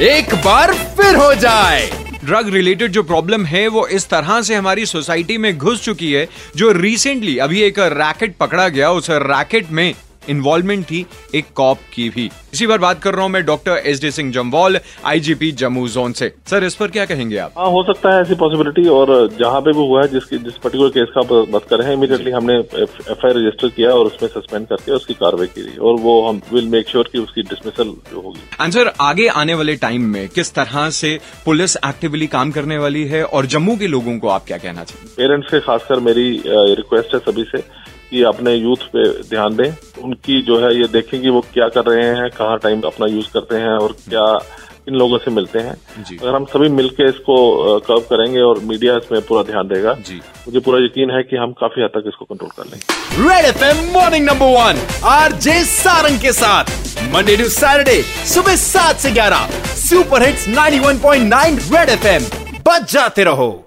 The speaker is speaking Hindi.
एक बार फिर हो जाए। ड्रग रिलेटेड जो प्रॉब्लम है, वो इस तरह से हमारी सोसाइटी में घुस चुकी है, जो रिसेंटली अभी एक रैकेट पकड़ा गया, उस रैकेट में इन्वॉल्वमेंट थी एक कॉप की भी। इसी बार बात कर रहा हूँ मैं doctor S D Singh Jamwal IGP Jammu zone से। सर इस पर क्या कहेंगे आप? हाँ हो सकता है ऐसी पॉसिबिलिटी और जहाँ पे भी हुआ है जिसकी जिस पर्टिकुलर केस का आप बात कर रहे हैं इमीडिएटली हमने एफ़ आई रजिस्टर किया और उसमें सस्पेंड करके उसकी कार्रवाई की और वो हम विल मेक श्योर की उसकी डिसमिसल होगी। एंड सर आगे आने वाले टाइम में किस तरह से पुलिस एक्टिवली काम करने वाली है और जम्मू के लोगों को आप क्या कहना चाहिए पेरेंट्स से खासकर मेरी रिक्वेस्ट है सभी से कि अपने यूथ पे ध्यान दें। उनकी जो है ये देखें कि वो क्या कर रहे हैं कहाँ टाइम अपना यूज़ करते हैं और क्या इन लोगों से मिलते हैं। अगर हम सभी मिलकर इसको कव करेंगे और मीडिया इसमें पूरा ध्यान देगा जी। मुझे पूरा यकीन है कि हम काफ़ी हद तक इसको कंट्रोल कर लेंगे। Red F M morning number one R J Sarang के साथ। मंडे टू सैटरडे सुबह सात से ग्यारह। Super hits 91.9 Red F M बच जाते रहो।